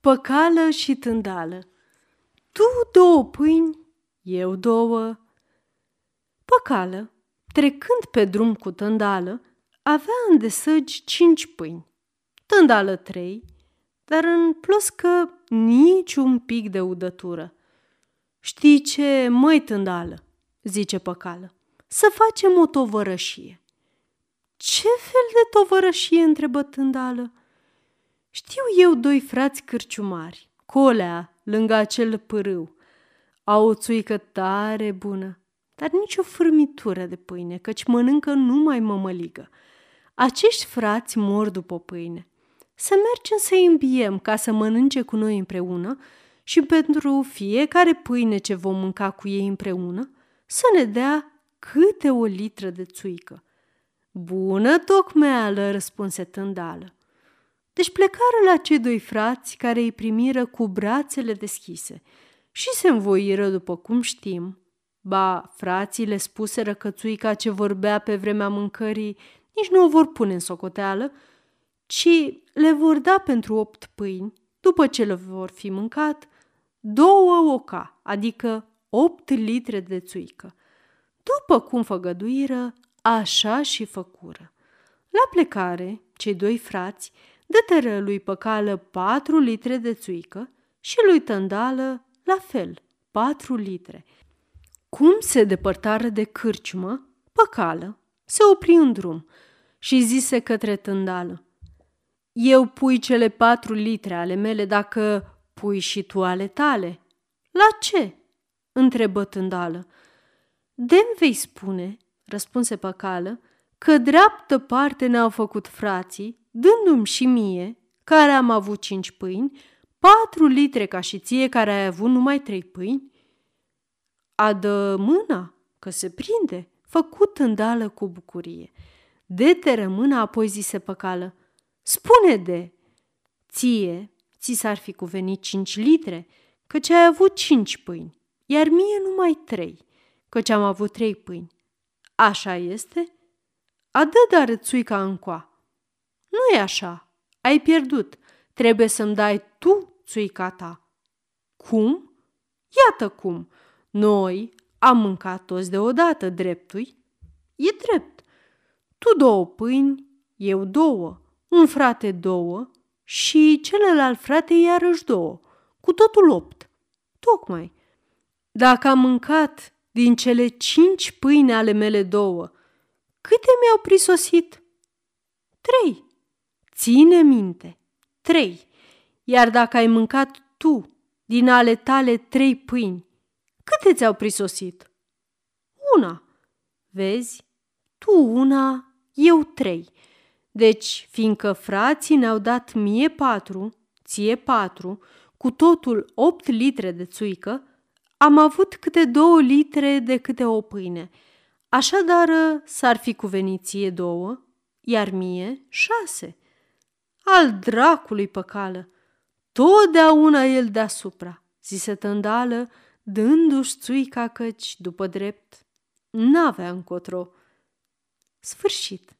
Păcală și tândală Tu două pâini, eu două. Păcală, trecând pe drum cu tândală, avea în desăgi cinci pâini, tândală trei, dar în plus că nici un pic de udătură. Știi ce, măi tândală, zice păcală, să facem o tovărășie. Ce fel de tovărășie, întrebă tândală. Știu eu doi frați cârciumari, colea, lângă acel pârâu. Au o țuică tare bună, dar nici o fârmitură de pâine, căci mănâncă numai mămăligă. Acești frați mor după pâine. Să mergem să-i îmbiem ca să mănânce cu noi împreună și pentru fiecare pâine ce vom mânca cu ei împreună, să ne dea câte o litră de țuică. Bună tocmeală, răspunse tândală. Deci plecară la cei doi frați care îi primiră cu brațele deschise și se învoiră după cum știm. Ba, frații le spuseră că țuica ce vorbea pe vremea mâncării nici nu o vor pune în socoteală, ci le vor da pentru opt pâini, după ce le vor fi mâncat, două oca, adică opt litre de țuică. După cum făgăduiră, așa și făcură. La plecare, cei doi frați dă lui Păcală patru litre de țuică și lui Tândală la fel, patru litre. Cum se depărtară de cârciumă, Păcală se opri în drum și zise către Tândală, Eu pui cele patru litre ale mele dacă pui și tu ale tale. La ce? întrebă Tândală. Dem vei spune, răspunse Păcală, că dreaptă parte ne-au făcut frații dându-mi și mie, care am avut cinci pâini, patru litre ca și ție care ai avut numai trei pâini? Adă mâna, că se prinde, făcut îndală cu bucurie. De te rămâna, apoi zise păcală, spune de, ție, ți s-ar fi cuvenit cinci litre, căci ai avut cinci pâini, iar mie numai trei, căci am avut trei pâini. Așa este? Adă dar țuica încoa. Nu e așa. Ai pierdut. Trebuie să-mi dai tu țuica ta. Cum? Iată cum. Noi am mâncat toți deodată, dreptui? E drept. Tu două pâini, eu două, un frate două și celălalt frate iarăși două, cu totul opt. Tocmai. Dacă am mâncat din cele cinci pâine ale mele două, câte mi-au prisosit? Trei. Ține minte. Trei. Iar dacă ai mâncat tu din ale tale trei pâini, câte ți-au prisosit? Una. Vezi? Tu una, eu trei. Deci, fiindcă frații ne-au dat mie patru, ție patru, cu totul opt litre de țuică, am avut câte două litre de câte o pâine. Așadar, s-ar fi cuvenit ție două, iar mie șase. Al dracului păcală! Totdeauna el deasupra, zise tândală, dându-și țuica căci, după drept, n-avea încotro. Sfârșit.